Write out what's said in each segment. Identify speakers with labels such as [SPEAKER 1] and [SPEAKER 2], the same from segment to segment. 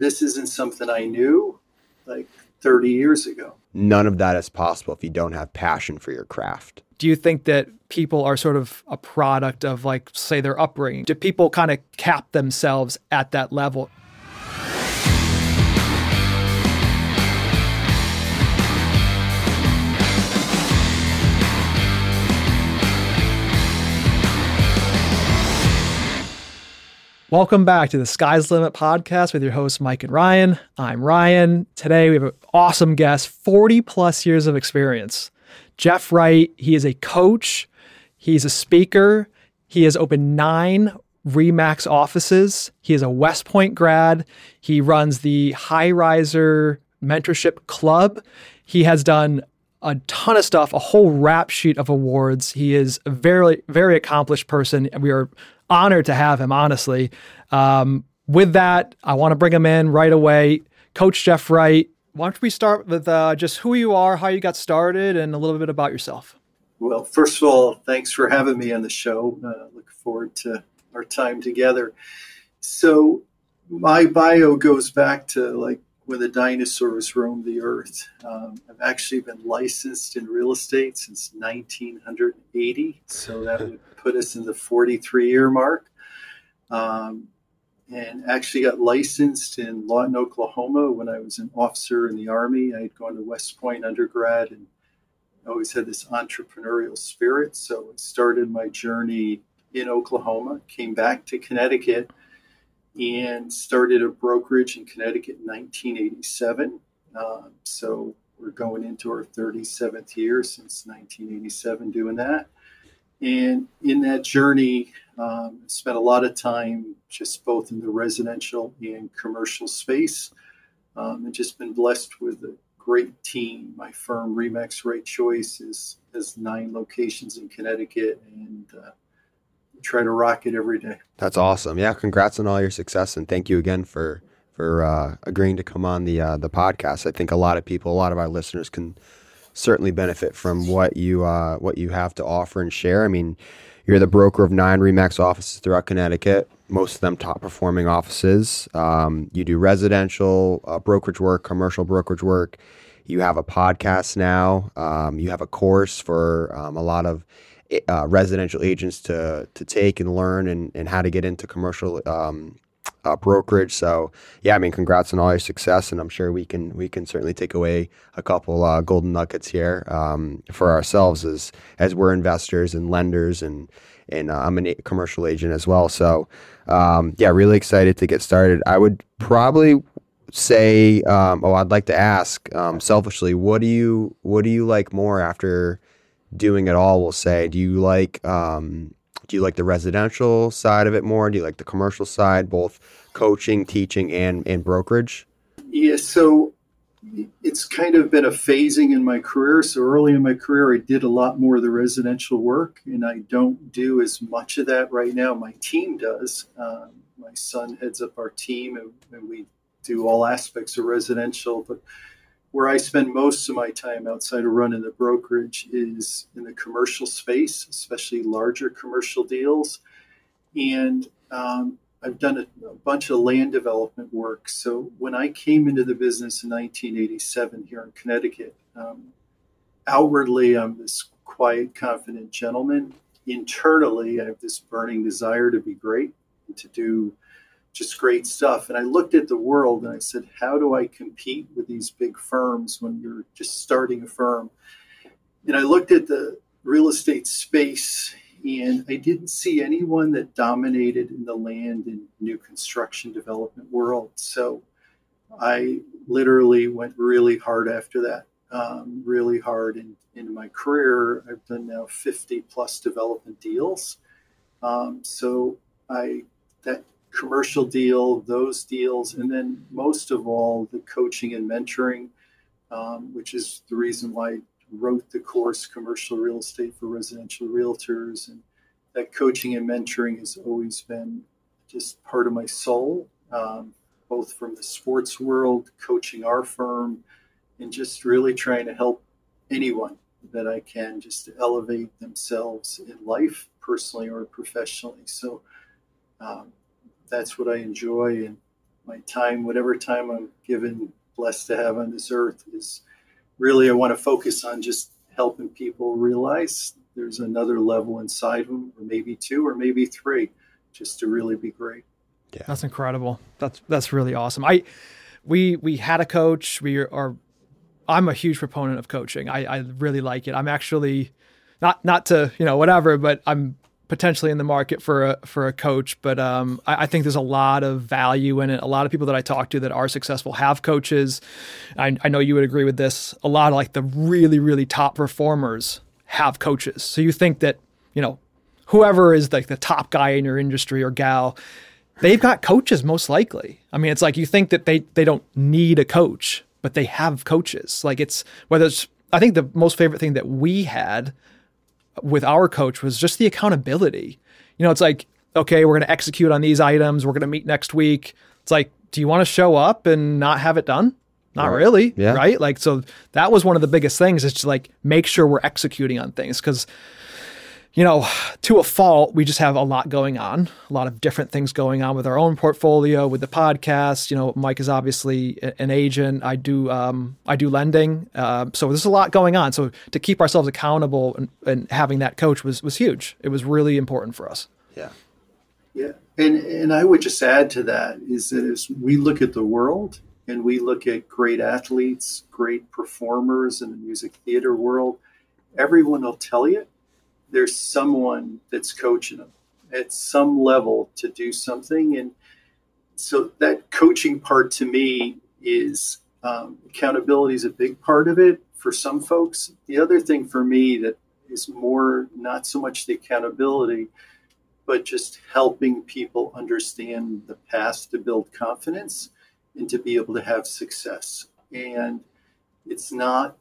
[SPEAKER 1] this isn't something I knew like 30 years ago.
[SPEAKER 2] None of that is possible if you don't have passion for your craft.
[SPEAKER 3] Do you think that people are sort of a product of, like, say, their upbringing? Do people kind of cap themselves at that level? Welcome back to the Sky's Limit podcast with your hosts, Mike and Ryan. I'm Ryan. Today we have an awesome guest, 40 plus years of experience. Jeff Wright, he is a coach, he's a speaker, he has opened nine Remax offices. He is a West Point grad. He runs the High Riser Mentorship Club. He has done a ton of stuff, a whole rap sheet of awards. He is a very, very accomplished person. We are honored to have him, honestly. Um, with that, I want to bring him in right away. Coach Jeff Wright, why don't we start with uh, just who you are, how you got started, and a little bit about yourself?
[SPEAKER 1] Well, first of all, thanks for having me on the show. Uh, look forward to our time together. So, my bio goes back to like when the dinosaurs roamed the earth. Um, I've actually been licensed in real estate since 1980, so that would put us in the 43 year mark. Um, and actually got licensed in Lawton, Oklahoma when I was an officer in the Army. I had gone to West Point undergrad and always had this entrepreneurial spirit. So I started my journey in Oklahoma, came back to Connecticut, and started a brokerage in Connecticut in 1987. Um, so we're going into our 37th year since 1987 doing that. And in that journey, um, spent a lot of time just both in the residential and commercial space, um, and just been blessed with a great team. My firm, Remax Right Choice, is has nine locations in Connecticut, and uh, try to rock it every day.
[SPEAKER 2] That's awesome. Yeah, congrats on all your success, and thank you again for for uh, agreeing to come on the uh, the podcast. I think a lot of people, a lot of our listeners, can certainly benefit from what you uh, what you have to offer and share. I mean, you're the broker of nine Remax offices throughout Connecticut, most of them top performing offices. Um, you do residential uh, brokerage work, commercial brokerage work. You have a podcast now. Um, you have a course for um, a lot of uh, residential agents to to take and learn and, and how to get into commercial um, uh, brokerage. So yeah, I mean, congrats on all your success, and I'm sure we can we can certainly take away a couple uh, golden nuggets here um, for ourselves as as we're investors and lenders, and and uh, I'm a commercial agent as well. So um, yeah, really excited to get started. I would probably say, um, oh, I'd like to ask um, selfishly, what do you what do you like more after doing it all? We'll say, do you like um, do you like the residential side of it more? Do you like the commercial side, both coaching, teaching, and and brokerage?
[SPEAKER 1] Yeah, so it's kind of been a phasing in my career. So early in my career, I did a lot more of the residential work, and I don't do as much of that right now. My team does. Um, my son heads up our team, and, and we do all aspects of residential, but where I spend most of my time outside of running the brokerage is in the commercial space, especially larger commercial deals. And um, I've done a, a, bunch of land development work. So when I came into the business in 1987 here in Connecticut, um, outwardly I'm this quiet, confident gentleman. Internally, I have this burning desire to be great and to do just great stuff. And I looked at the world and I said, how do I compete with these big firms when you're just starting a firm? And I looked at the real estate space and I didn't see anyone that dominated in the land and new construction development world. So I literally went really hard after that, um, really hard. in in my career, I've done now 50 plus development deals. Um, so I that commercial deal, those deals, and then most of all, the coaching and mentoring, um, which is the reason why I wrote the course, Commercial Real Estate for Residential Realtors. And that coaching and mentoring has always been just part of my soul, um, both from the sports world, coaching our firm, and just really trying to help anyone that I can just to elevate themselves in life, personally or professionally. So, um, that's what I enjoy. And my time, whatever time I'm given, blessed to have on this earth, is really I want to focus on just helping people realize there's another level inside them, or maybe two, or maybe three, just to really be great.
[SPEAKER 3] Yeah, that's incredible. That's that's really awesome. I we we had a coach. We are. I'm a huge proponent of coaching. I, I really like it. I'm actually not not to you know whatever, but I'm potentially in the market for a for a coach. But um, I, I, think there's a lot of value in it. A lot of people that I talk to that are successful have coaches. I, I know you would agree with this. A lot of like the really really top performers have coaches. So you think that you know whoever is like the top guy in your industry or gal they've got coaches most likely. I mean, it's like you think that they they don't need a coach, but they have coaches. Like it's whether it's I think the most favorite thing that we had with our coach was just the accountability. You know, it's like okay, we're going to execute on these items. We're going to meet next week. It's like, do you want to show up and not have it done? Not right. really, yeah. right? Like, so that was one of the biggest things. Is just like make sure we're executing on things because you know, to a fault, we just have a lot going on, a lot of different things going on with our own portfolio, with the podcast. You know, Mike is obviously an agent. I do, um, I do lending. Uh, so there's a lot going on. So to keep ourselves accountable and, and, having that coach was was huge. It was really important for us.
[SPEAKER 2] Yeah,
[SPEAKER 1] yeah, and and I would just add to that is that as we look at the world and we look at great athletes, great performers in the music theater world, everyone will tell you there's someone that's coaching them at some level to do something. And so that coaching part to me is um, accountability is a big part of it for some folks. The other thing for me that is more not so much the accountability, but just helping people understand the past to build confidence and to be able to have success. And it's not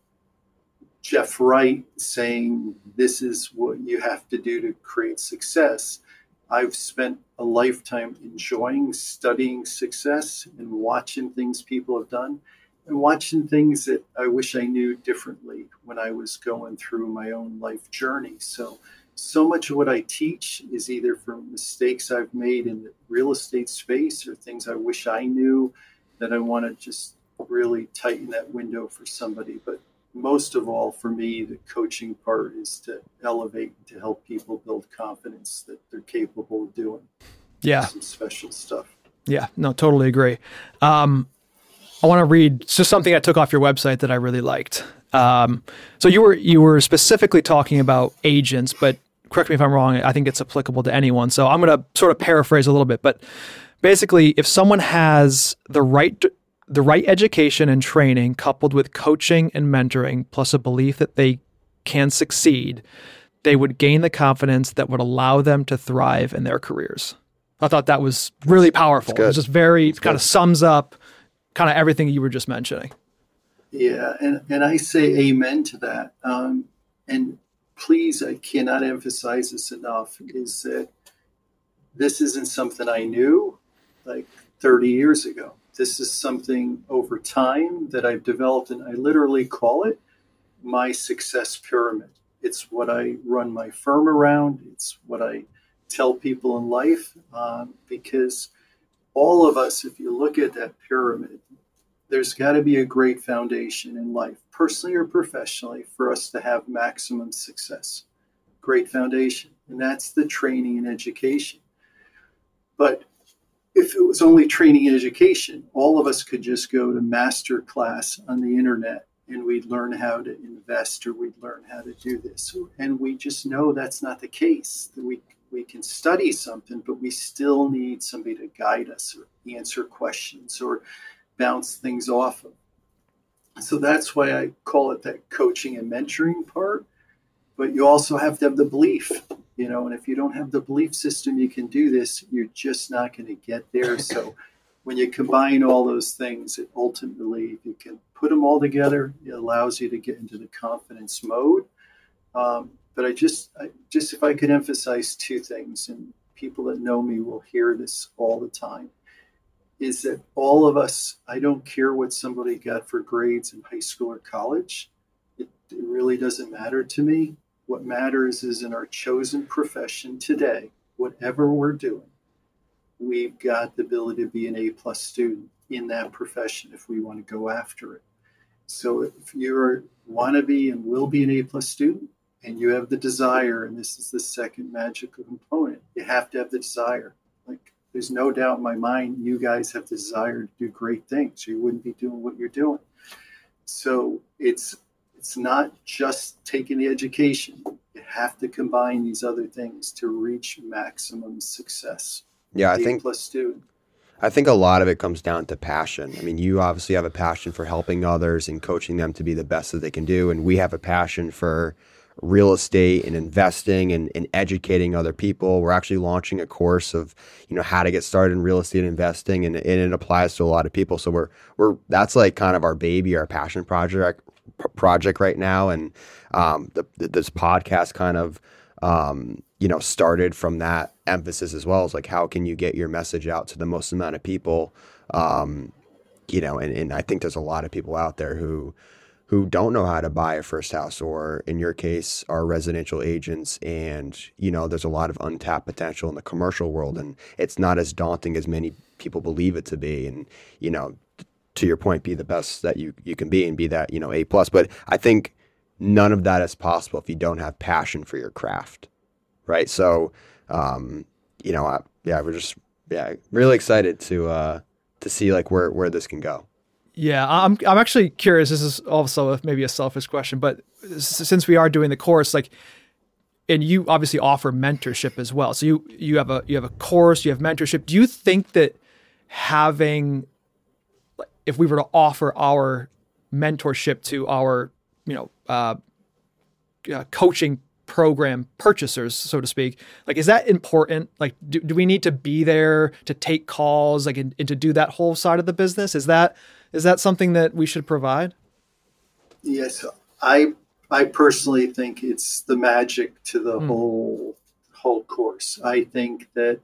[SPEAKER 1] Jeff Wright saying this is what you have to do to create success. I've spent a lifetime enjoying studying success and watching things people have done and watching things that I wish I knew differently when I was going through my own life journey. So, so much of what I teach is either from mistakes I've made in the real estate space or things I wish I knew that I want to just really tighten that window for somebody. But most of all, for me, the coaching part is to elevate and to help people build confidence that they're capable of doing.
[SPEAKER 3] Yeah.
[SPEAKER 1] Some special stuff.
[SPEAKER 3] Yeah, no, totally agree. Um, I want to read just something I took off your website that I really liked. Um, so you were you were specifically talking about agents, but correct me if I'm wrong. I think it's applicable to anyone. So I'm going to sort of paraphrase a little bit, but basically, if someone has the right the right education and training coupled with coaching and mentoring plus a belief that they can succeed they would gain the confidence that would allow them to thrive in their careers. I thought that was really powerful. It was just very kind of sums up kind of everything you were just mentioning.
[SPEAKER 1] Yeah and, and i say amen to that. Um, and please i cannot emphasize this enough is that this isn't something i knew like 30 years ago this is something over time that I've developed, and I literally call it my success pyramid. It's what I run my firm around, it's what I tell people in life, um, because all of us, if you look at that pyramid, there's got to be a great foundation in life, personally or professionally, for us to have maximum success. Great foundation. And that's the training and education. But if it was only training and education, all of us could just go to master class on the internet and we'd learn how to invest or we'd learn how to do this. And we just know that's not the case. We we can study something, but we still need somebody to guide us or answer questions or bounce things off of. So that's why I call it that coaching and mentoring part. But you also have to have the belief you know and if you don't have the belief system you can do this you're just not going to get there. So when you combine all those things it ultimately if you can put them all together it allows you to get into the confidence mode. Um, but i just I, just if i could emphasize two things and people that know me will hear this all the time is that all of us i don't care what somebody got for grades in high school or college it, it really doesn't matter to me what matters is in our chosen profession today, whatever we're doing, we've got the ability to be an A plus student in that profession if we want to go after it. So if you want to be and will be an A plus student and you have the desire, and this is the second magical component, you have to have the desire. Like there's no doubt in my mind you guys have the desire to do great things. You wouldn't be doing what you're doing. So it's it's not just taking the education. You have to combine these other things to reach maximum success.
[SPEAKER 2] Yeah, I think
[SPEAKER 1] two.
[SPEAKER 2] I think a lot of it comes down to passion. I mean, you obviously have a passion for helping others and coaching them to be the best that they can do, and we have a passion for real estate and investing and, and educating other people. We're actually launching a course of, you know, how to get started in real estate investing and, and it applies to a lot of people. So we're we're that's like kind of our baby, our passion project project right now. And um, the, this podcast kind of um, you know started from that emphasis as well as like how can you get your message out to the most amount of people um, you know and, and i think there's a lot of people out there who who don't know how to buy a first house or in your case are residential agents and you know there's a lot of untapped potential in the commercial world and it's not as daunting as many people believe it to be and you know to your point be the best that you you can be and be that you know a plus but i think none of that is possible if you don't have passion for your craft right so um you know I, yeah we're just yeah really excited to uh to see like where where this can go
[SPEAKER 3] yeah, I'm I'm actually curious. This is also maybe a selfish question, but since we are doing the course, like, and you obviously offer mentorship as well. So you you have a you have a course, you have mentorship. Do you think that having, if we were to offer our mentorship to our you know uh, uh, coaching program purchasers, so to speak. Like, is that important? Like, do, do we need to be there to take calls, like, and, and to do that whole side of the business? Is that is that something that we should provide?
[SPEAKER 1] Yes, I I personally think it's the magic to the mm. whole whole course. I think that,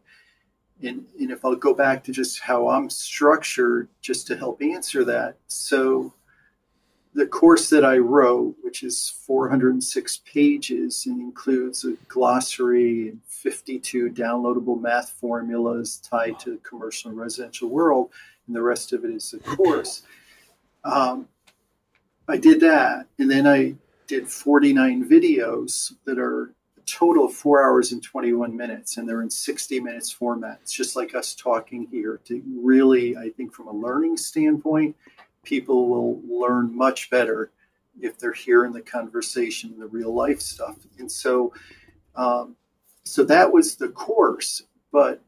[SPEAKER 1] and, and if I'll go back to just how I'm structured, just to help answer that. So, the course that I wrote, which is 406 pages and includes a glossary and 52 downloadable math formulas tied to the commercial and residential world, and the rest of it is a course. Um, I did that, and then I did 49 videos that are total four hours and 21 minutes, and they're in 60 minutes format. It's just like us talking here to really, I think, from a learning standpoint, people will learn much better if they're hearing the conversation, the real life stuff. And so, um, so that was the course, but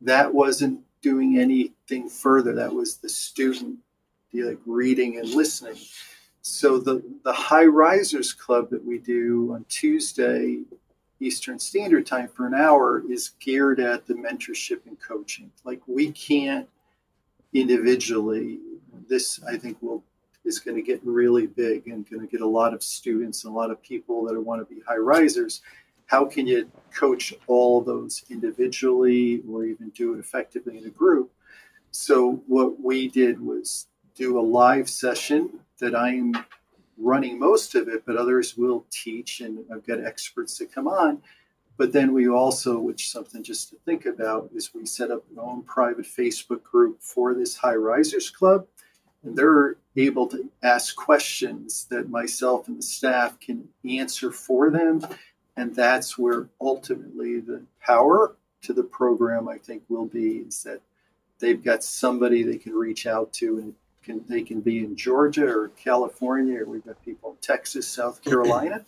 [SPEAKER 1] that wasn't doing anything further. That was the student like reading and listening. So the the High Risers Club that we do on Tuesday Eastern Standard Time for an hour is geared at the mentorship and coaching. Like we can't individually. This I think will is going to get really big and going to get a lot of students and a lot of people that want to be high risers how can you coach all those individually or even do it effectively in a group? So, what we did was do a live session that I'm running most of it, but others will teach, and I've got experts that come on. But then we also, which something just to think about, is we set up our own private Facebook group for this High Risers Club. And they're able to ask questions that myself and the staff can answer for them and that's where ultimately the power to the program I think will be is that they've got somebody they can reach out to and can they can be in Georgia or California or we've got people in Texas, South Carolina.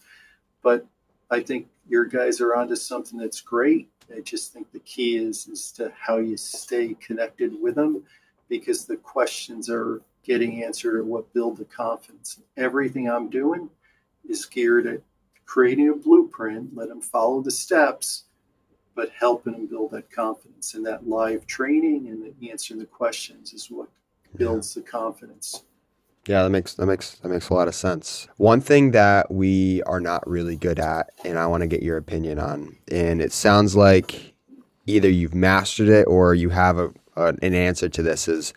[SPEAKER 1] but I think your guys are onto something that's great. I just think the key is is to how you stay connected with them because the questions are getting answered or what build the confidence. Everything I'm doing is geared at creating a blueprint, let them follow the steps, but helping them build that confidence. And that live training and answering the questions is what builds yeah. the confidence.
[SPEAKER 2] Yeah, that makes that makes that makes a lot of sense. One thing that we are not really good at, and I want to get your opinion on, and it sounds like either you've mastered it or you have a, a, an answer to this is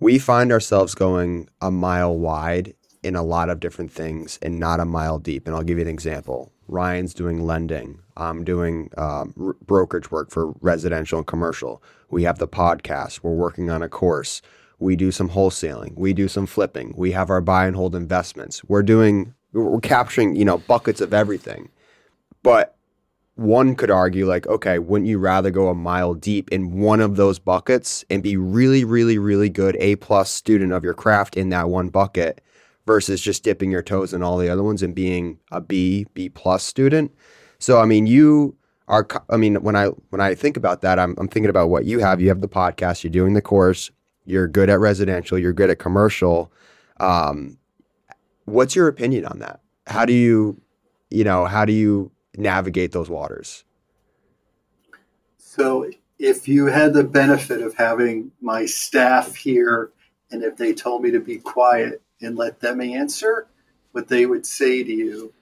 [SPEAKER 2] we find ourselves going a mile wide in a lot of different things and not a mile deep. And I'll give you an example. Ryan's doing lending. I'm doing um, r- brokerage work for residential and commercial. We have the podcast. We're working on a course. We do some wholesaling. We do some flipping. We have our buy and hold investments. We're doing, we're capturing, you know, buckets of everything. But one could argue, like, okay, wouldn't you rather go a mile deep in one of those buckets and be really, really, really good A plus student of your craft in that one bucket versus just dipping your toes in all the other ones and being a B, B plus student? So, I mean, you are, I mean, when I when I think about that, I'm, I'm thinking about what you have. You have the podcast, you're doing the course, you're good at residential, you're good at commercial. Um, what's your opinion on that? How do you, you know, how do you navigate those waters?
[SPEAKER 1] So, if you had the benefit of having my staff here, and if they told me to be quiet and let them answer, what they would say to you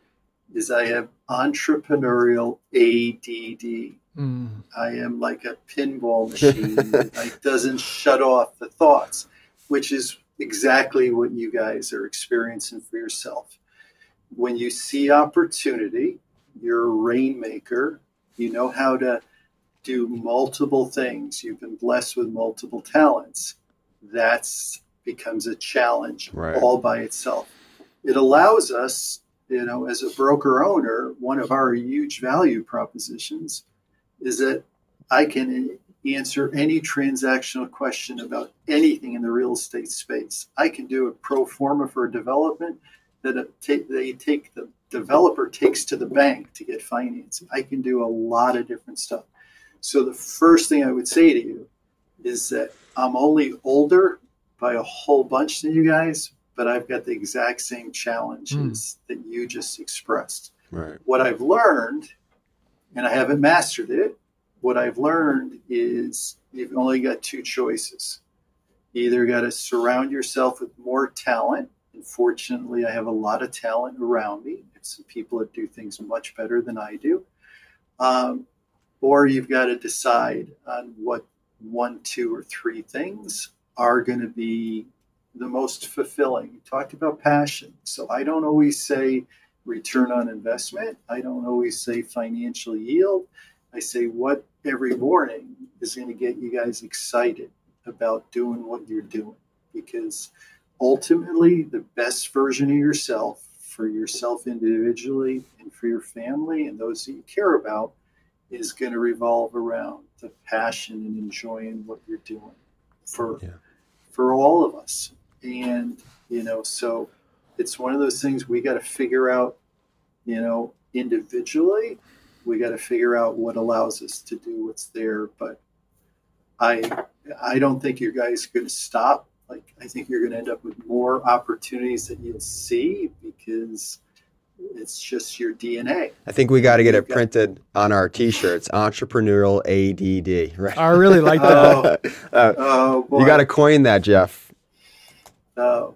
[SPEAKER 1] is, I have entrepreneurial ADD. Mm. I am like a pinball machine that doesn't shut off the thoughts, which is exactly what you guys are experiencing for yourself. When you see opportunity, you're a rainmaker. You know how to do multiple things. You've been blessed with multiple talents. That's becomes a challenge right. all by itself. It allows us, you know, as a broker owner, one of our huge value propositions is that I can answer any transactional question about anything in the real estate space. I can do a pro forma for a development that they take the developer takes to the bank to get financing. I can do a lot of different stuff. So the first thing I would say to you is that I'm only older by a whole bunch than you guys, but I've got the exact same challenges mm. that you just expressed.
[SPEAKER 2] Right.
[SPEAKER 1] What I've learned, and I haven't mastered it, what I've learned is you've only got two choices. You either got to surround yourself with more talent. And fortunately, I have a lot of talent around me some people that do things much better than I do. Um, or you've got to decide on what one, two, or three things are going to be the most fulfilling. You talked about passion. So I don't always say return on investment, I don't always say financial yield. I say what every morning is going to get you guys excited about doing what you're doing because ultimately the best version of yourself for yourself individually and for your family and those that you care about is going to revolve around the passion and enjoying what you're doing for yeah. for all of us and you know so it's one of those things we got to figure out you know individually we got to figure out what allows us to do what's there but i i don't think you guys are going to stop like I think you're going to end up with more opportunities that you'll see because it's just your DNA.
[SPEAKER 2] I think we got to get it printed on our T-shirts. Entrepreneurial ADD.
[SPEAKER 3] Right. I really like that.
[SPEAKER 2] oh, uh, oh you got to coin that, Jeff.
[SPEAKER 1] Uh,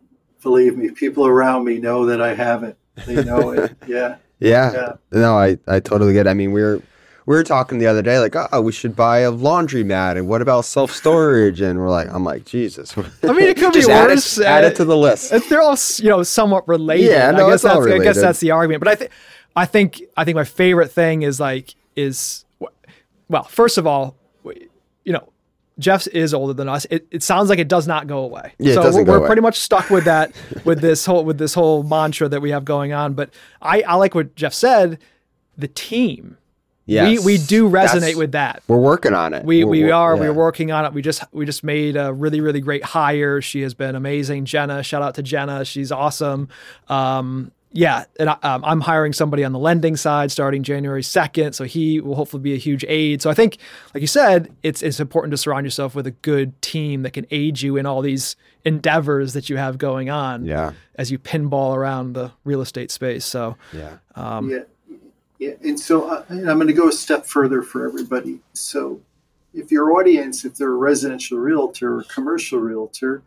[SPEAKER 1] believe me, people around me know that I have it. They know it. Yeah.
[SPEAKER 2] yeah. Yeah. No, I, I totally get it. I mean, we're we were talking the other day, like, oh, we should buy a laundromat, and what about self storage? And we're like, I'm like, Jesus.
[SPEAKER 3] I mean, it could be
[SPEAKER 2] worse. Add it, add it, to the list.
[SPEAKER 3] They're all, you know, somewhat related. Yeah, no, I guess that's, related. I guess that's the argument. But I think, I think, I think my favorite thing is like, is, well, first of all, you know, Jeff is older than us. It, it sounds like it does not go away.
[SPEAKER 2] Yeah,
[SPEAKER 3] so
[SPEAKER 2] we're, away.
[SPEAKER 3] pretty much stuck with that, with this whole with this whole mantra that we have going on. But I, I like what Jeff said. The team Yes. We we do resonate with that.
[SPEAKER 2] We're working on it.
[SPEAKER 3] We
[SPEAKER 2] we're,
[SPEAKER 3] we are. Yeah. We're working on it. We just we just made a really really great hire. She has been amazing. Jenna, shout out to Jenna. She's awesome. Um, yeah, and I, um, I'm hiring somebody on the lending side starting January 2nd, so he will hopefully be a huge aid. So I think, like you said, it's it's important to surround yourself with a good team that can aid you in all these endeavors that you have going on.
[SPEAKER 2] Yeah.
[SPEAKER 3] As you pinball around the real estate space. So
[SPEAKER 2] yeah,
[SPEAKER 1] um, yeah. Yeah, and so uh, and I'm going to go a step further for everybody. So, if your audience, if they're a residential realtor or commercial realtor,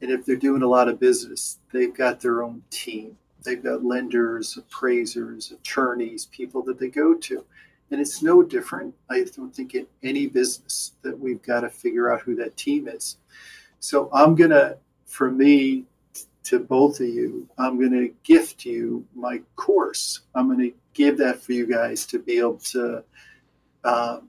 [SPEAKER 1] and if they're doing a lot of business, they've got their own team. They've got lenders, appraisers, attorneys, people that they go to. And it's no different, I don't think, in any business that we've got to figure out who that team is. So I'm going to, for me, to both of you, I'm going to gift you my course. I'm going to give that for you guys to be able to um,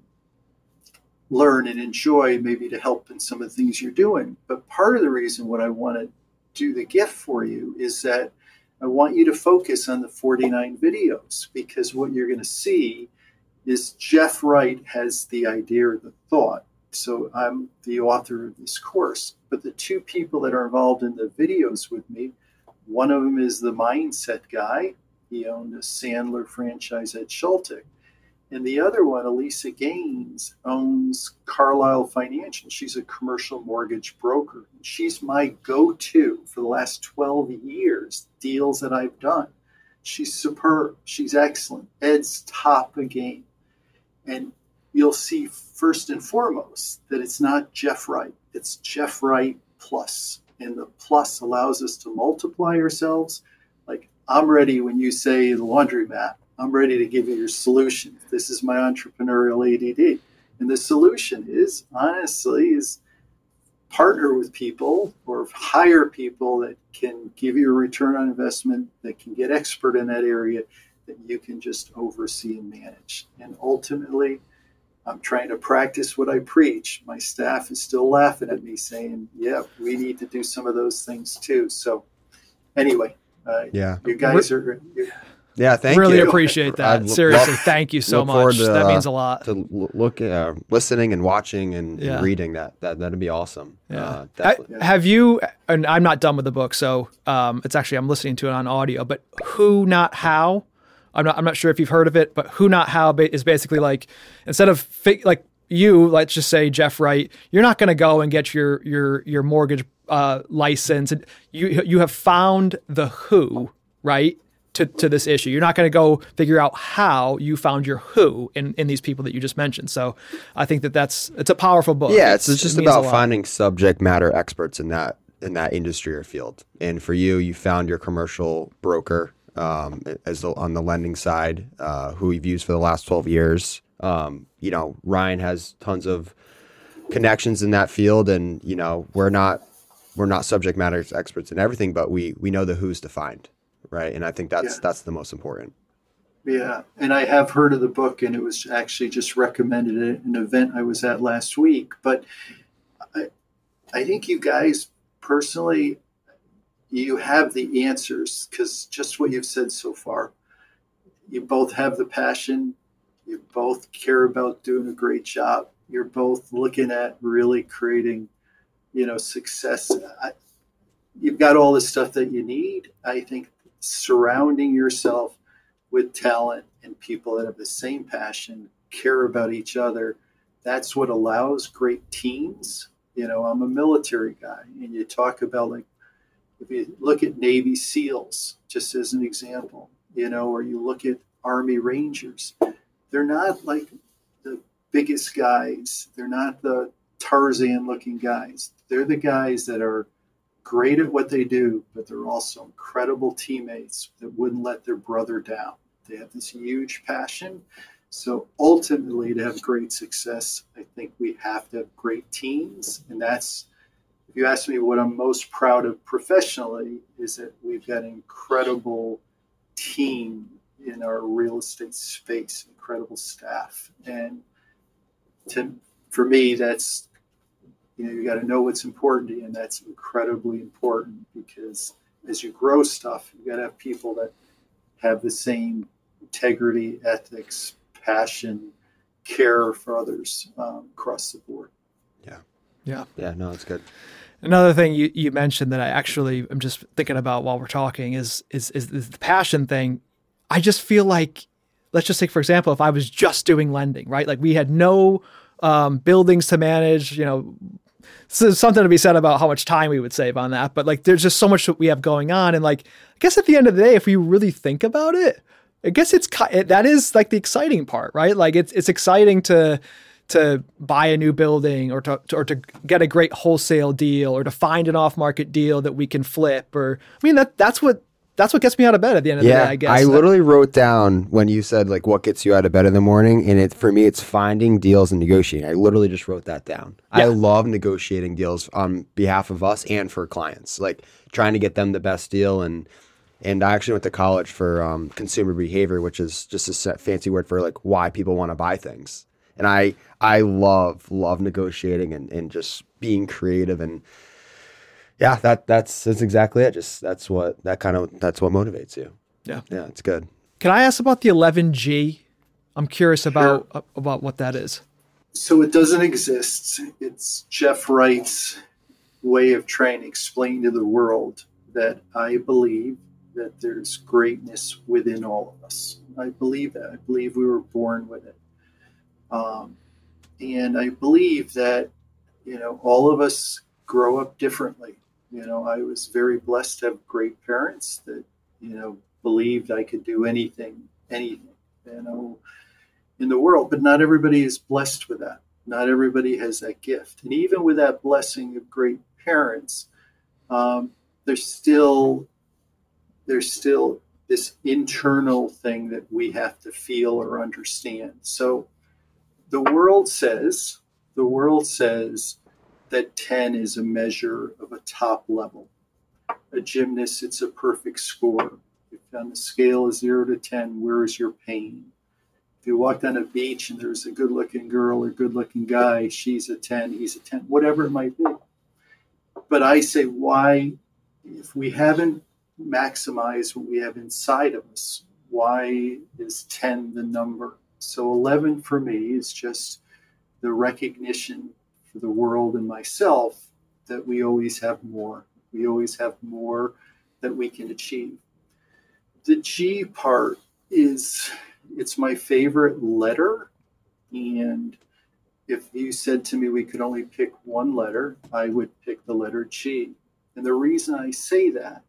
[SPEAKER 1] learn and enjoy, maybe to help in some of the things you're doing. But part of the reason what I want to do the gift for you is that I want you to focus on the 49 videos because what you're going to see is Jeff Wright has the idea or the thought. So I'm the author of this course. But the two people that are involved in the videos with me, one of them is the mindset guy. He owned a Sandler franchise at Schultech. And the other one, Elisa Gaines, owns Carlisle Financial. She's a commercial mortgage broker. She's my go to for the last 12 years, deals that I've done. She's superb. She's excellent. Ed's top again. And you'll see first and foremost that it's not Jeff Wright, it's Jeff Wright plus. And the plus allows us to multiply ourselves. Like I'm ready when you say the laundromat, I'm ready to give you your solution. This is my entrepreneurial ADD. And the solution is honestly is partner with people or hire people that can give you a return on investment, that can get expert in that area, that you can just oversee and manage. And ultimately, I'm trying to practice what I preach. My staff is still laughing at me saying, yeah, we need to do some of those things too. So, anyway, uh,
[SPEAKER 2] yeah,
[SPEAKER 1] you guys are.
[SPEAKER 2] Yeah, thank
[SPEAKER 3] really
[SPEAKER 2] you.
[SPEAKER 3] Really appreciate that. Seriously, thank you so much. To, that means a lot.
[SPEAKER 2] To look, uh, listening and watching and, yeah. and, reading that. That that'd be awesome.
[SPEAKER 3] Yeah. Uh, I, have you? And I'm not done with the book, so um, it's actually I'm listening to it on audio. But who, not how. I'm not. I'm not sure if you've heard of it, but who, not how is basically like instead of fi- like you, let's just say Jeff Wright, you're not going to go and get your your your mortgage uh, license. You you have found the who, right? To, to this issue. You're not going to go figure out how you found your who in, in these people that you just mentioned. So I think that that's it's a powerful book.
[SPEAKER 2] Yeah, it's, it's just it about finding subject matter experts in that in that industry or field. And for you, you found your commercial broker um, as the, on the lending side, uh, who we've used for the last 12 years. Um, you know, Ryan has tons of connections in that field, and you know, we're not we're not subject matter experts in everything, but we we know the who's to find right? And I think that's yeah. that's the most important.
[SPEAKER 1] Yeah, and I have heard of the book, and it was actually just recommended at an event I was at last week. But I, I think you guys personally, you have the answers because just what you've said so far. You both have the passion. You both care about doing a great job. You're both looking at really creating, you know, success. I, you've got all the stuff that you need. I think surrounding yourself with talent and people that have the same passion, care about each other, that's what allows great teams. You know, I'm a military guy, and you talk about like, if you look at Navy SEALs, just as an example, you know, or you look at Army Rangers, they're not like the biggest guys, they're not the Tarzan looking guys. They're the guys that are great at what they do, but they're also incredible teammates that wouldn't let their brother down. They have this huge passion. So ultimately, to have great success, I think we have to have great teams. And that's, if you ask me what I'm most proud of professionally, is that we've got an incredible team in our real estate space, incredible staff. And to, for me, that's you know you got to know what's important to you and that's incredibly important because as you grow stuff you got to have people that have the same integrity ethics passion care for others um, across the board.
[SPEAKER 2] Yeah.
[SPEAKER 3] Yeah.
[SPEAKER 2] Yeah no it's good.
[SPEAKER 3] Another thing you, you mentioned that i actually am just thinking about while we're talking is, is is is the passion thing. I just feel like let's just take for example if i was just doing lending right? Like we had no um, buildings to manage, you know, so something to be said about how much time we would save on that. But like, there's just so much that we have going on, and like, I guess at the end of the day, if we really think about it, I guess it's it, that is like the exciting part, right? Like, it's it's exciting to to buy a new building or to, or to get a great wholesale deal or to find an off market deal that we can flip or I mean that that's what that's what gets me out of bed at the end of
[SPEAKER 2] yeah,
[SPEAKER 3] the day. I guess
[SPEAKER 2] I literally wrote down when you said like what gets you out of bed in the morning, and it for me it's finding deals and negotiating. I literally just wrote that down. I love negotiating deals on behalf of us and for clients, like trying to get them the best deal. And and I actually went to college for um, consumer behavior, which is just a set fancy word for like why people want to buy things. And I I love love negotiating and and just being creative and yeah, that that's that's exactly it. Just that's what that kind of that's what motivates you.
[SPEAKER 3] Yeah.
[SPEAKER 2] Yeah, it's good.
[SPEAKER 3] Can I ask about the 11G? I'm curious about uh, about what that is.
[SPEAKER 1] So it doesn't exist. It's Jeff Wright's way of trying to explain to the world that I believe that there's greatness within all of us. I believe that. I believe we were born with it. Um, and I believe that, you know, all of us grow up differently. You know, I was very blessed to have great parents that, you know, believed I could do anything, anything, you know, in the world. But not everybody is blessed with that. Not everybody has that gift. And even with that blessing of great parents, um, there's still there's still this internal thing that we have to feel or understand. So the world says the world says that 10 is a measure of a top level. A gymnast, it's a perfect score. If on the scale of zero to 10, where is your pain? If you walked on a beach and there's a good looking girl or good looking guy, she's a 10, he's a 10, whatever it might be. But I say, why, if we haven't maximized what we have inside of us, why is 10 the number? So 11 for me is just the recognition for the world and myself that we always have more. We always have more that we can achieve. The G part is it's my favorite letter and if you said to me we could only pick one letter, I would pick the letter G. And the reason I say that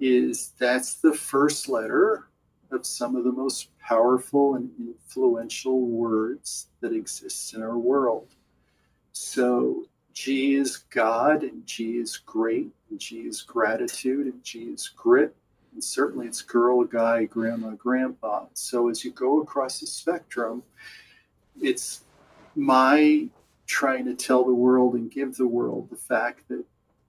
[SPEAKER 1] is that's the first letter of some of the most powerful and influential words that exist in our world. So G is God, and G is great, and G is gratitude, and G is grit, and certainly it's girl, guy, grandma, grandpa. So as you go across the spectrum, it's my trying to tell the world and give the world the fact that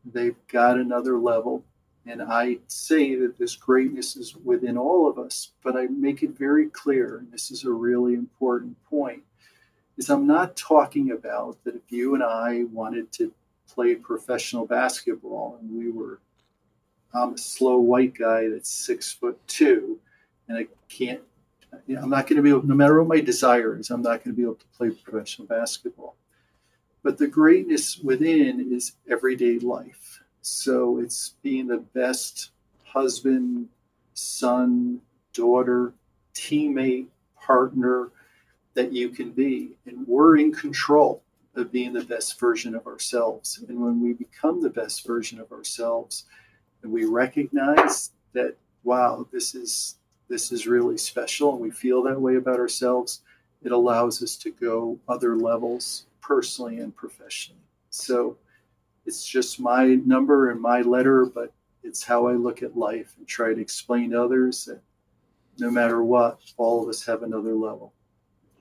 [SPEAKER 1] they've got another level. And I say that this greatness is within all of us, but I make it very clear, and this is a really important point, is I'm not talking about that if you and I wanted to play professional basketball and we were, I'm a slow white guy that's six foot two, and I can't, you know, I'm not going to be able, no matter what my desire is, I'm not going to be able to play professional basketball. But the greatness within is everyday life. So it's being the best husband, son, daughter, teammate, partner that you can be. And we're in control of being the best version of ourselves. And when we become the best version of ourselves, and we recognize that, wow, this is this is really special, and we feel that way about ourselves, it allows us to go other levels personally and professionally. So it's just my number and my letter, but it's how I look at life and try to explain to others that no matter what, all of us have another level.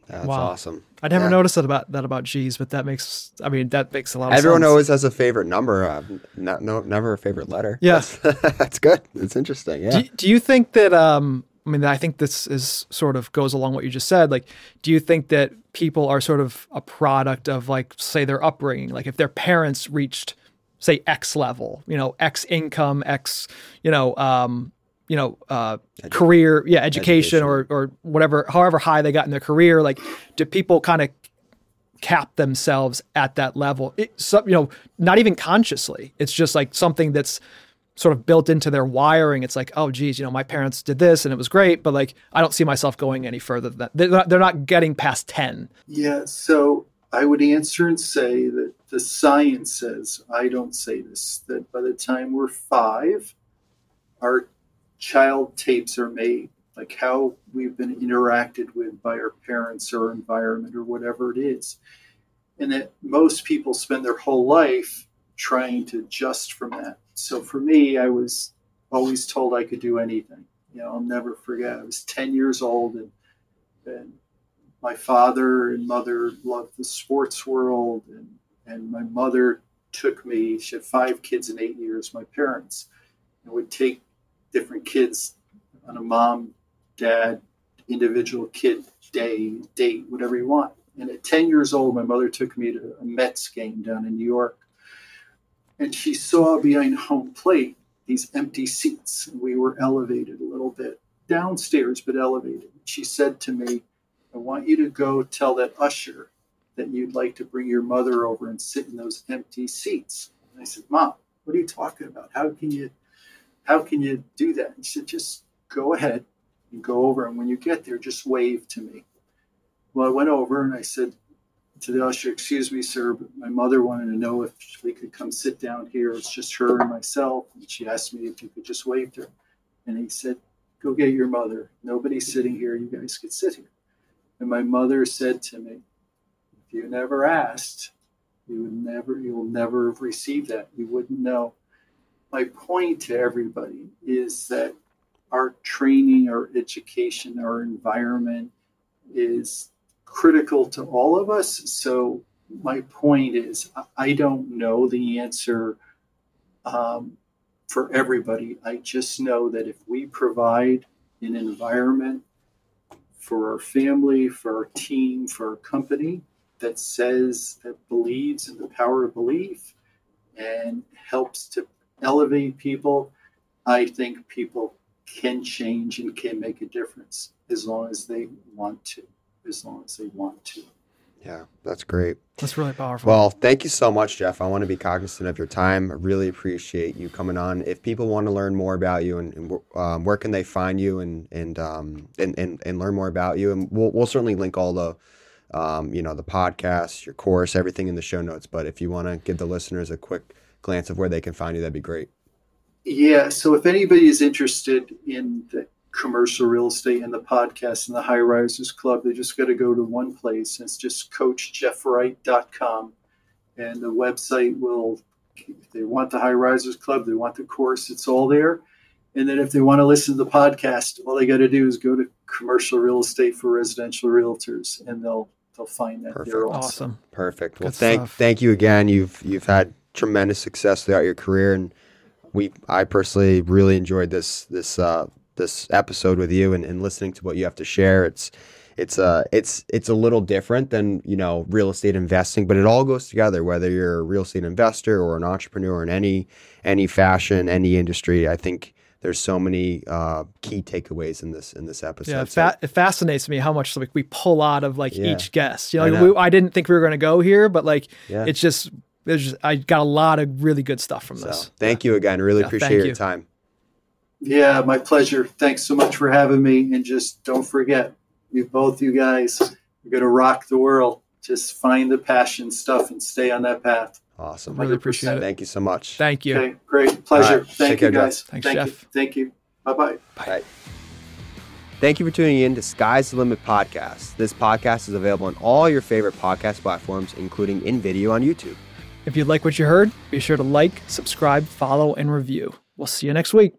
[SPEAKER 2] That's
[SPEAKER 3] Wow.
[SPEAKER 2] awesome.
[SPEAKER 3] I never
[SPEAKER 2] Yeah.
[SPEAKER 3] noticed that about that about G's, but that makes I mean that makes a lot of sense.
[SPEAKER 2] Everyone
[SPEAKER 3] sense.
[SPEAKER 2] always has a favorite number. Uh, no, no, never a favorite letter.
[SPEAKER 3] Yeah.
[SPEAKER 2] that's, that's good. It's interesting. Yeah.
[SPEAKER 3] Do, do you think that um I mean I think this is sort of goes along what you just said like do you think that people are sort of a product of like say their upbringing like if their parents reached say x level you know x income x you know um you know uh career yeah education,
[SPEAKER 2] Education.
[SPEAKER 3] or or whatever however high they got in their career like do people kind of cap themselves at that level it, so, you know not even consciously it's just like something that's sort of built into their wiring. It's like, oh, geez, you know, my parents did this and it was great, but like, I don't see myself going any further than that. They're not, they're not getting past 10.
[SPEAKER 1] Yeah, so I would answer and say that the science says, I don't say this, that by the time we're five, our child tapes are made, like how we've been interacted with by our parents or environment or whatever it is. And that most people spend their whole life trying to adjust from that. So for me, I was always told I could do anything. You know, I'll never forget. I was 10 years old and, and my father and mother loved the sports world and, and my mother took me, she had five kids in eight years, my parents, and would take different kids on a mom, dad, individual kid day, date, whatever you want. And at 10 years old, my mother took me to a Mets game down in New York. And she saw behind home plate these empty seats. And We were elevated a little bit downstairs, but elevated. She said to me, I want you to go tell that usher that you'd like to bring your mother over and sit in those empty seats. And I said, Mom, what are you talking about? How can you how can you do that? She said, just go ahead and go over and when you get there, just wave to me. Well, I went over and I said to the usher, excuse me, sir, but my mother wanted to know if we could come sit down here. It's just her and myself. And she asked me if you could just wave to her. And he said, go get your mother. Nobody's sitting here. You guys could sit here. And my mother said to me, if you never asked, you would never, you will never have received that. You wouldn't know. My point to everybody is that our training, our education, our environment is critical to all of us. So my point is, I don't know the answer um, for everybody. I just know that if we provide an environment for our family, for our team, for our company that says, that believes in the power of belief and helps to elevate people, I think people can change and can make a difference as long as they want to, as long as they want to.
[SPEAKER 2] Yeah, that's great.
[SPEAKER 3] That's really powerful.
[SPEAKER 2] Well, thank you so much, Jeff. I want to be cognizant of your time. I really appreciate you coming on. If people want to learn more about you and, and um, where can they find you and and, um, and and and learn more about you, and we'll we'll certainly link all the um, you know the podcast, your course, everything in the show notes. But if you want to give the listeners a quick glance of where they can find you, that'd be great.
[SPEAKER 1] Yeah. So if anybody is interested in the commercial real estate and the podcast and the high risers club they just got to go to one place it's just coachjeffwright.com and the website will if they want the high risers club they want the course it's all there and then if they want to listen to the podcast all they got to do is go to commercial real estate for residential realtors and they'll they'll find that
[SPEAKER 2] Perfect.
[SPEAKER 1] there also.
[SPEAKER 3] awesome.
[SPEAKER 2] Perfect. Well,
[SPEAKER 3] Good
[SPEAKER 2] thank
[SPEAKER 3] stuff.
[SPEAKER 2] thank you again. You've you've had tremendous success throughout your career, and we I personally really enjoyed this this uh, this episode with you and, and listening to what you have to share. It's it's uh it's it's a little different than you know real estate investing, but it all goes together. Whether you're a real estate investor or an entrepreneur in any any fashion, any industry, I think there's so many uh, key takeaways in this in this episode.
[SPEAKER 3] Yeah, it, fa- it fascinates me how much like we pull out of like
[SPEAKER 2] Yeah.
[SPEAKER 3] each guest. You know,
[SPEAKER 2] I know.
[SPEAKER 3] We, I didn't think we were going to go here, but like
[SPEAKER 2] Yeah.
[SPEAKER 3] it's just just I got a lot of really good stuff from
[SPEAKER 2] so
[SPEAKER 3] this.
[SPEAKER 2] thank you again. Really
[SPEAKER 3] Yeah,
[SPEAKER 2] appreciate your
[SPEAKER 3] you.
[SPEAKER 2] time.
[SPEAKER 1] Yeah, my pleasure. Thanks so much for having me. And just don't forget, you both, you guys, you're going to rock the world. Just find the passion stuff and stay on that path.
[SPEAKER 2] Awesome.
[SPEAKER 3] Really appreciate it.
[SPEAKER 2] Thank you so much.
[SPEAKER 3] Thank you.
[SPEAKER 1] Okay, great. Pleasure.
[SPEAKER 2] All right. Take
[SPEAKER 1] Thank
[SPEAKER 2] care,
[SPEAKER 1] you,
[SPEAKER 2] Jeff.
[SPEAKER 1] guys.
[SPEAKER 3] Thanks,
[SPEAKER 1] Thank
[SPEAKER 3] Jeff.
[SPEAKER 1] you. Thank you. Bye bye.
[SPEAKER 2] Bye. Thank you for tuning in to Sky's the Limit podcast. This podcast is available on all your favorite podcast platforms, including in video on YouTube.
[SPEAKER 3] If you like what you heard, be sure to like, subscribe, follow, and review. We'll see you next week.